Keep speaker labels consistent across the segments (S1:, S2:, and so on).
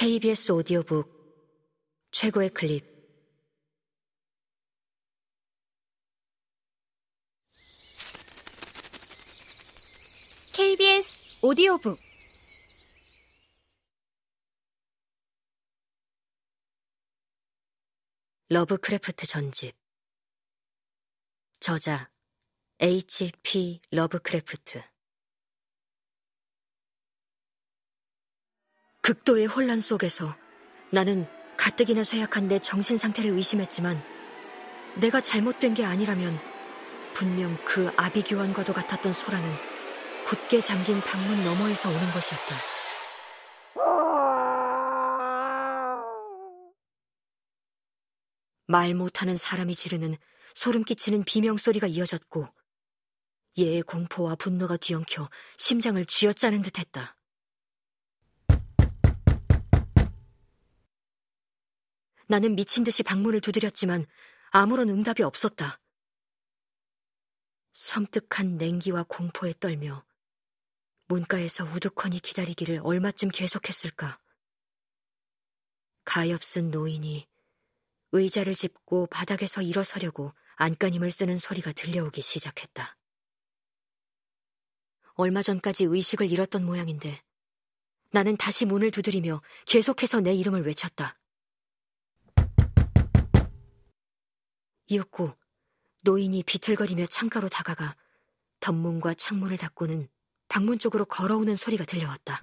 S1: KBS 오디오북 최고의 클립.
S2: KBS 오디오북.
S1: 러브크래프트 전집. 저자 H.P. 러브크래프트 극도의 혼란 속에서 나는 가뜩이나 쇠약한 내 정신 상태를 의심했지만 내가 잘못된 게 아니라면 분명 그 아비규환과도 같았던 소라는 굳게 잠긴 방문 너머에서 오는 것이었다. 말 못하는 사람이 지르는 소름 끼치는 비명소리가 이어졌고 얘의 공포와 분노가 뒤엉켜 심장을 쥐어짜는 듯했다. 나는 미친 듯이 방문을 두드렸지만 아무런 응답이 없었다. 섬뜩한 냉기와 공포에 떨며 문가에서 우두커니 기다리기를 얼마쯤 계속했을까. 가엾은 노인이 의자를 짚고 바닥에서 일어서려고 안간힘을 쓰는 소리가 들려오기 시작했다. 얼마 전까지 의식을 잃었던 모양인데 나는 다시 문을 두드리며 계속해서 내 이름을 외쳤다. 이윽고 노인이 비틀거리며 창가로 다가가 덧문과 창문을 닫고는 방문 쪽으로 걸어오는 소리가 들려왔다.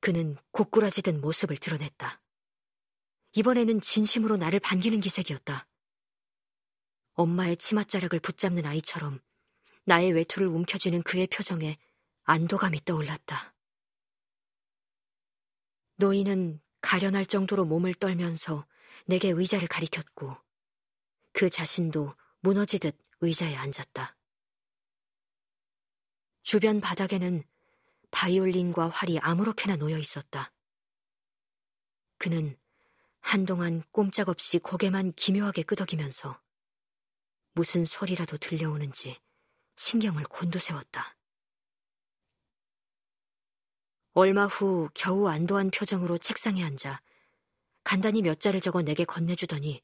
S1: 그는 고꾸라지든 모습을 드러냈다. 이번에는 진심으로 나를 반기는 기색이었다. 엄마의 치맛자락을 붙잡는 아이처럼 나의 외투를 움켜쥐는 그의 표정에 안도감이 떠올랐다. 노인은 가련할 정도로 몸을 떨면서 내게 의자를 가리켰고 그 자신도 무너지듯 의자에 앉았다. 주변 바닥에는 바이올린과 활이 아무렇게나 놓여 있었다. 그는 한동안 꼼짝없이 고개만 기묘하게 끄덕이면서 무슨 소리라도 들려오는지 신경을 곤두세웠다. 얼마 후 겨우 안도한 표정으로 책상에 앉아 간단히 몇 자를 적어 내게 건네주더니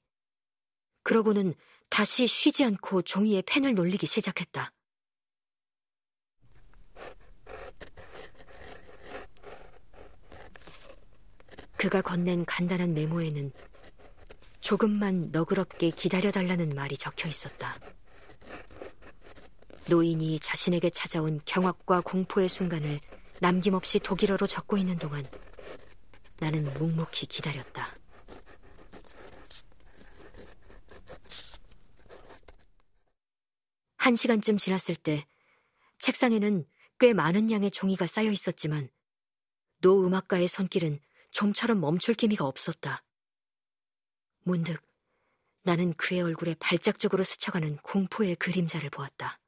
S1: 그러고는 다시 쉬지 않고 종이에 펜을 놀리기 시작했다. 그가 건넨 간단한 메모에는 조금만 너그럽게 기다려달라는 말이 적혀 있었다. 노인이 자신에게 찾아온 경악과 공포의 순간을 남김없이 독일어로 적고 있는 동안 나는 묵묵히 기다렸다. 한 시간쯤 지났을 때 책상에는 꽤 많은 양의 종이가 쌓여 있었지만 노 음악가의 손길은 좀처럼 멈출 기미가 없었다. 문득 나는 그의 얼굴에 발작적으로 스쳐가는 공포의 그림자를 보았다.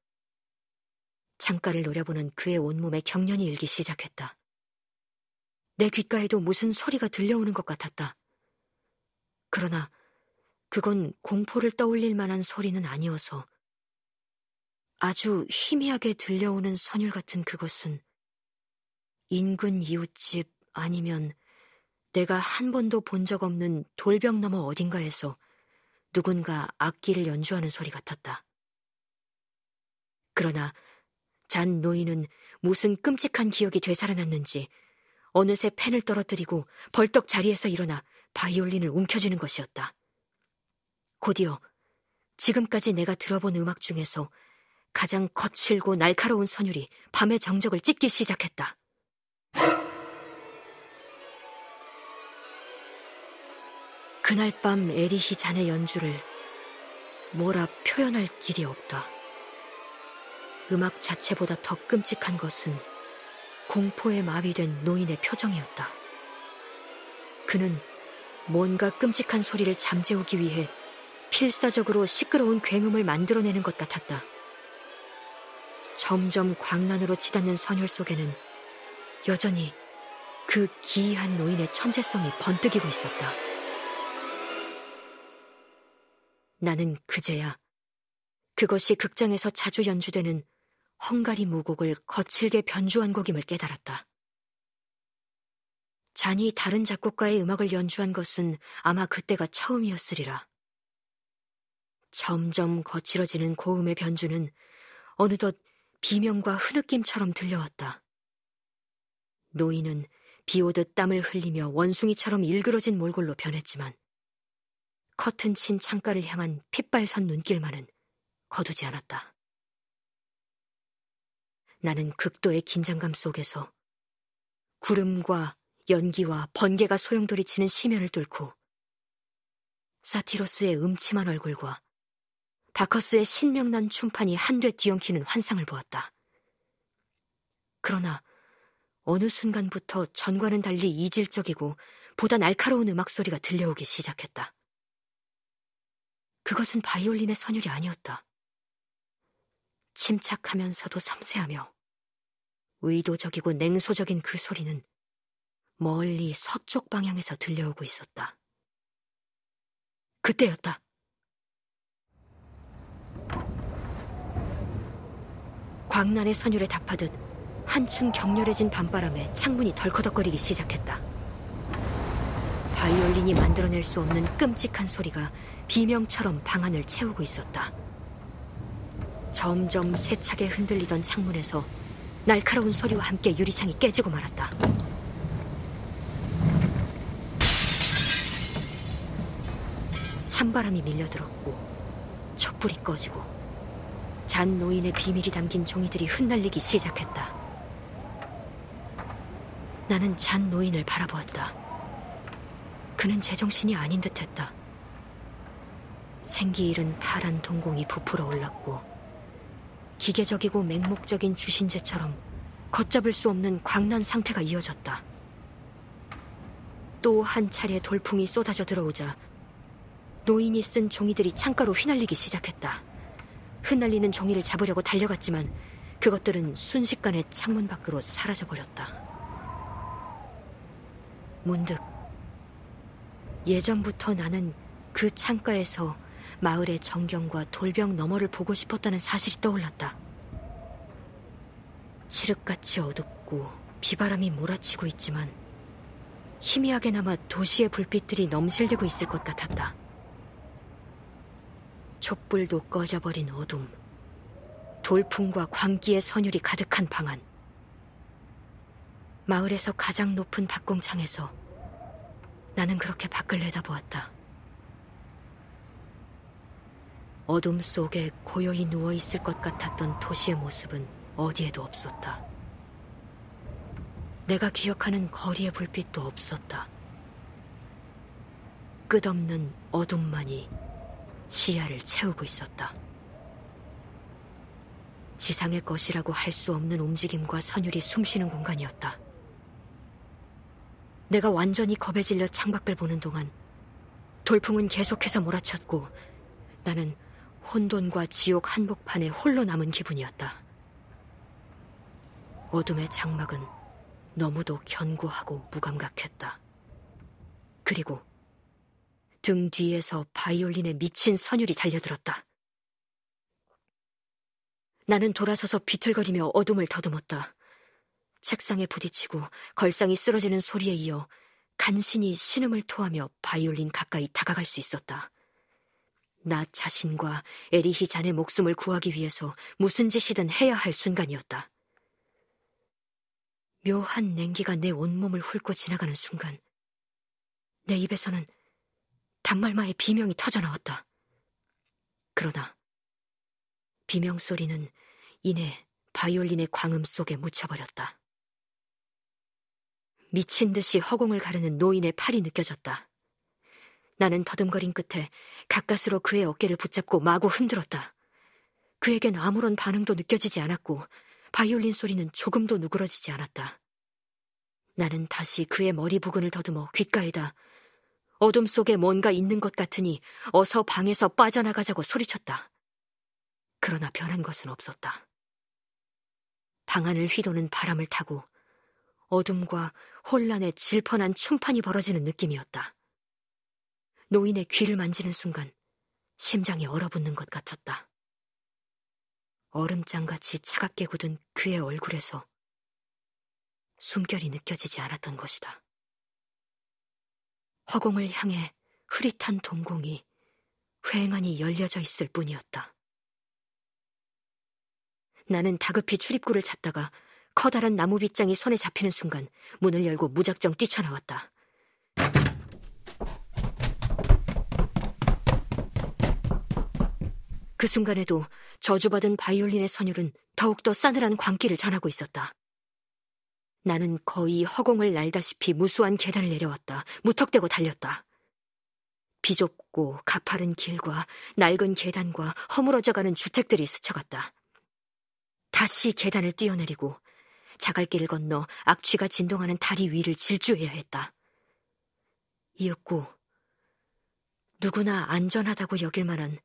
S1: 창가를 노려보는 그의 온몸에 경련이 일기 시작했다. 내 귓가에도 무슨 소리가 들려오는 것 같았다. 그러나 그건 공포를 떠올릴 만한 소리는 아니어서 아주 희미하게 들려오는 선율 같은 그것은 인근 이웃집 아니면 내가 한 번도 본 적 없는 돌벽 너머 어딘가에서 누군가 악기를 연주하는 소리 같았다. 그러나 잔 노인은 무슨 끔찍한 기억이 되살아났는지 어느새 펜을 떨어뜨리고 벌떡 자리에서 일어나 바이올린을 움켜쥐는 것이었다. 곧이어 지금까지 내가 들어본 음악 중에서 가장 거칠고 날카로운 선율이 밤의 정적을 찢기 시작했다. 그날 밤 에리히 잔의 연주를 뭐라 표현할 길이 없다. 음악 자체보다 더 끔찍한 것은 공포에 마비된 노인의 표정이었다. 그는 뭔가 끔찍한 소리를 잠재우기 위해 필사적으로 시끄러운 굉음을 만들어내는 것 같았다. 점점 광란으로 치닫는 선율 속에는 여전히 그 기이한 노인의 천재성이 번뜩이고 있었다. 나는 그제야 그것이 극장에서 자주 연주되는 헝가리 무곡을 거칠게 변주한 곡임을 깨달았다. 잔이 다른 작곡가의 음악을 연주한 것은 아마 그때가 처음이었으리라. 점점 거칠어지는 고음의 변주는 어느덧 비명과 흐느낌처럼 들려왔다. 노인은 비 오듯 땀을 흘리며 원숭이처럼 일그러진 몰골로 변했지만 커튼 친 창가를 향한 핏발선 눈길만은 거두지 않았다. 나는 극도의 긴장감 속에서 구름과 연기와 번개가 소용돌이치는 심연을 뚫고 사티로스의 음침한 얼굴과 바커스의 신명난 춤판이 한돼 뒤엉키는 환상을 보았다. 그러나 어느 순간부터 전과는 달리 이질적이고 보다 날카로운 음악 소리가 들려오기 시작했다. 그것은 바이올린의 선율이 아니었다. 침착하면서도 섬세하며 의도적이고 냉소적인 그 소리는 멀리 서쪽 방향에서 들려오고 있었다. 그때였다. 광란의 선율에 답하듯 한층 격렬해진 밤바람에 창문이 덜커덕거리기 시작했다. 바이올린이 만들어낼 수 없는 끔찍한 소리가 비명처럼 방안을 채우고 있었다. 점점 세차게 흔들리던 창문에서 날카로운 소리와 함께 유리창이 깨지고 말았다. 찬바람이 밀려들었고 촛불이 꺼지고 잔 노인의 비밀이 담긴 종이들이 흩날리기 시작했다. 나는 잔 노인을 바라보았다. 그는 제정신이 아닌 듯했다. 생기 잃은 파란 동공이 부풀어 올랐고 기계적이고 맹목적인 주신제처럼 걷잡을 수 없는 광난 상태가 이어졌다. 또 한 차례 돌풍이 쏟아져 들어오자 노인이 쓴 종이들이 창가로 휘날리기 시작했다. 흩날리는 종이를 잡으려고 달려갔지만 그것들은 순식간에 창문 밖으로 사라져버렸다. 문득 예전부터 나는 그 창가에서 마을의 정경과 돌병 너머를 보고 싶었다는 사실이 떠올랐다. 칠흑같이 어둡고 비바람이 몰아치고 있지만 희미하게나마 도시의 불빛들이 넘실대고 있을 것 같았다. 촛불도 꺼져버린 어둠, 돌풍과 광기의 선율이 가득한 방안. 마을에서 가장 높은 박공창에서 나는 그렇게 밖을 내다보았다. 어둠 속에 고요히 누워 있을 것 같았던 도시의 모습은 어디에도 없었다. 내가 기억하는 거리의 불빛도 없었다. 끝없는 어둠만이 시야를 채우고 있었다. 지상의 것이라고 할 수 없는 움직임과 선율이 숨쉬는 공간이었다. 내가 완전히 겁에 질려 창밖을 보는 동안 돌풍은 계속해서 몰아쳤고 나는 혼돈과 지옥 한복판에 홀로 남은 기분이었다. 어둠의 장막은 너무도 견고하고 무감각했다. 그리고 등 뒤에서 바이올린의 미친 선율이 달려들었다. 나는 돌아서서 비틀거리며 어둠을 더듬었다. 책상에 부딪히고 걸상이 쓰러지는 소리에 이어 간신히 신음을 토하며 바이올린 가까이 다가갈 수 있었다. 나 자신과 에리히 잔의 목숨을 구하기 위해서 무슨 짓이든 해야 할 순간이었다. 묘한 냉기가 내 온몸을 훑고 지나가는 순간 내 입에서는 단말마의 비명이 터져나왔다. 그러나 비명 소리는 이내 바이올린의 광음 속에 묻혀버렸다. 미친 듯이 허공을 가르는 노인의 팔이 느껴졌다. 나는 더듬거린 끝에 가까스로 그의 어깨를 붙잡고 마구 흔들었다. 그에겐 아무런 반응도 느껴지지 않았고 바이올린 소리는 조금도 누그러지지 않았다. 나는 다시 그의 머리 부근을 더듬어 귓가에다 어둠 속에 뭔가 있는 것 같으니 어서 방에서 빠져나가자고 소리쳤다. 그러나 변한 것은 없었다. 방 안을 휘도는 바람을 타고 어둠과 혼란의 질펀한 춤판이 벌어지는 느낌이었다. 노인의 귀를 만지는 순간 심장이 얼어붙는 것 같았다. 얼음장같이 차갑게 굳은 그의 얼굴에서 숨결이 느껴지지 않았던 것이다. 허공을 향해 흐릿한 동공이 휑하니 열려져 있을 뿐이었다. 나는 다급히 출입구를 찾다가 커다란 나무 빗장이 손에 잡히는 순간 문을 열고 무작정 뛰쳐나왔다. 그 순간에도 저주받은 바이올린의 선율은 더욱더 싸늘한 광기를 전하고 있었다. 나는 거의 허공을 날다시피 무수한 계단을 내려왔다. 무턱대고 달렸다. 비좁고 가파른 길과 낡은 계단과 허물어져가는 주택들이 스쳐갔다. 다시 계단을 뛰어내리고 자갈길을 건너 악취가 진동하는 다리 위를 질주해야 했다. 이윽고 누구나 안전하다고 여길 만한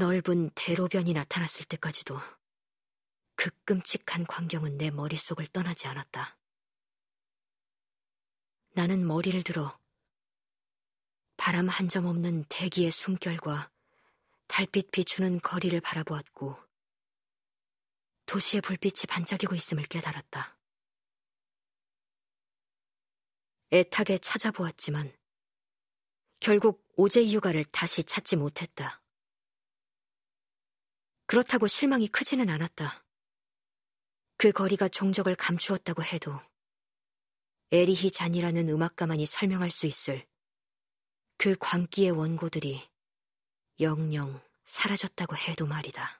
S1: 넓은 대로변이 나타났을 때까지도 그 끔찍한 광경은 내 머릿속을 떠나지 않았다. 나는 머리를 들어 바람 한 점 없는 대기의 숨결과 달빛 비추는 거리를 바라보았고 도시의 불빛이 반짝이고 있음을 깨달았다. 애타게 찾아보았지만 결국 오제 휴가를 다시 찾지 못했다. 그렇다고 실망이 크지는 않았다. 그 거리가 종적을 감추었다고 해도 에리히 잔이라는 음악가만이 설명할 수 있을 그 광기의 원고들이 영영 사라졌다고 해도 말이다.